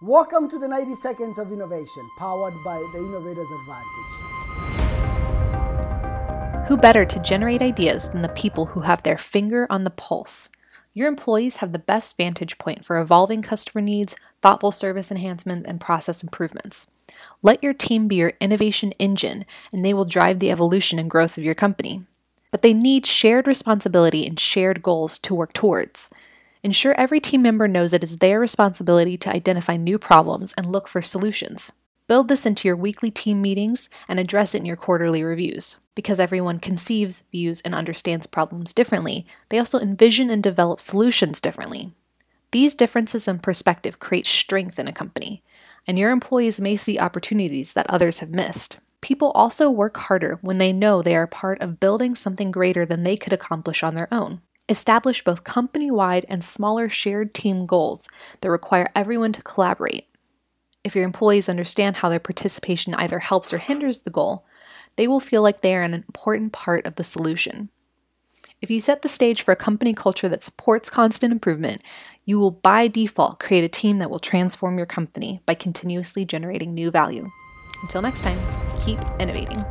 Welcome to the 90 Seconds of Innovation, powered by the Innovator's Advantage. Who better to generate ideas than the people who have their finger on the pulse? Your employees have the best vantage point for evolving customer needs, thoughtful service enhancements, and process improvements. Let your team be your innovation engine, and they will drive the evolution and growth of your company. But they need shared responsibility and shared goals to work towards. Ensure every team member knows it is their responsibility to identify new problems and look for solutions. Build this into your weekly team meetings and address it in your quarterly reviews. Because everyone conceives, views, and understands problems differently, they also envision and develop solutions differently. These differences in perspective create strength in a company, and your employees may see opportunities that others have missed. People also work harder when they know they are part of building something greater than they could accomplish on their own. Establish both company wide and smaller shared team goals that require everyone to collaborate. If your employees understand how their participation either helps or hinders the goal, they will feel like they are an important part of the solution. If you set the stage for a company culture that supports constant improvement, you will by default create a team that will transform your company by continuously generating new value. Until next time, keep innovating.